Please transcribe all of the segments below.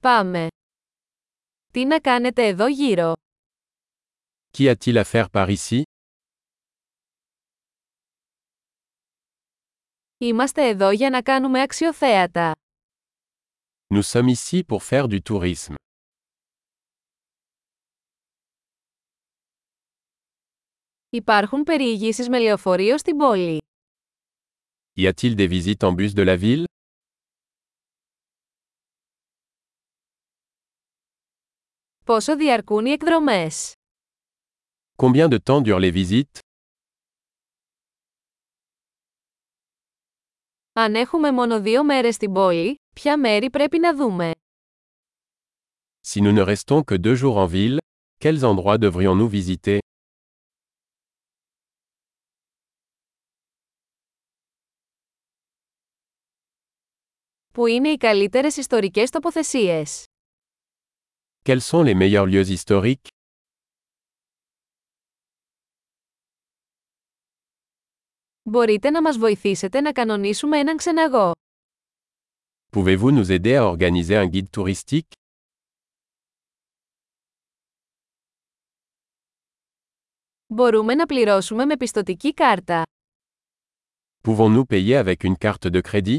Πάμε. Τι να κάνετε εδώ γύρω; Qu'y a-t-il à faire par ici; Είμαστε εδώ για να κάνουμε αξιοθέατα. Nous sommes ici pour faire du tourisme. Υπάρχουν περιηγήσεις με λεωφορείο στην πόλη. Y a-t-il des visites en bus de la ville; Πόσο διαρκούν οι εκδρομές; Combien de temps durent les visites; Αν έχουμε μόνο δύο μέρες στην πόλη, ποια μέρη πρέπει να δούμε; Si nous ne restons que deux jours en ville, quels endroits devrions-nous visiter; Πού είναι οι καλύτερες ιστορικές τοποθεσίες; Quels sont les meilleurs lieux historiques Μπορείτε να μας βοηθήσετε να κανονίσουμε έναν ξεναγό. Pouvez-vous nous aider à organiser un guide touristique Μπορούμε να πληρώσουμε με πιστοτική κάρτα. Pouvons-nous payer avec une carte de crédit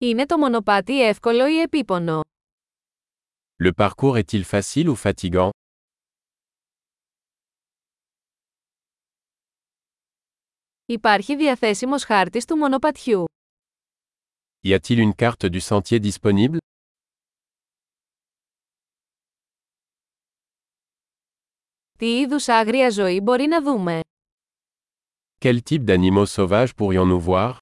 Είναι το μονοπάτι εύκολο ή επίπονο. Le parcours est-il facile ou fatigant Υπάρχει διαθέσιμος χάρτης του μονοπατιού. Y a-t-il une carte du sentier disponible Τι είδους άγρια ζωή μπορεί να δούμε. Quel type d'animaux sauvages pourrions-nous voir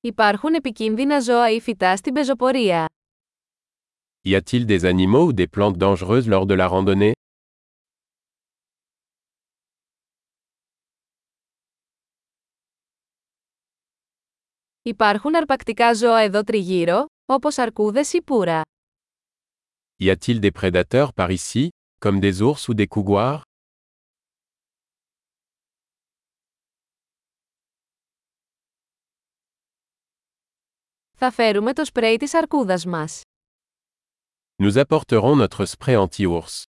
Υπάρχουν επικίνδυνα ζώα ή φυτά στην πεζοπορία. Y a-t-il des animaux ou des plantes dangereuses lors de la randonnée Υπάρχουν αρπακτικά ζώα εδώ τριγύρω, όπως αρκούδες ή πουρα. Y a-t-il des prédateurs par ici, comme des ours ou des couguars Θα φέρουμε το σπρέι της αρκούδας μας. Nous apporterons notre spray anti-ours.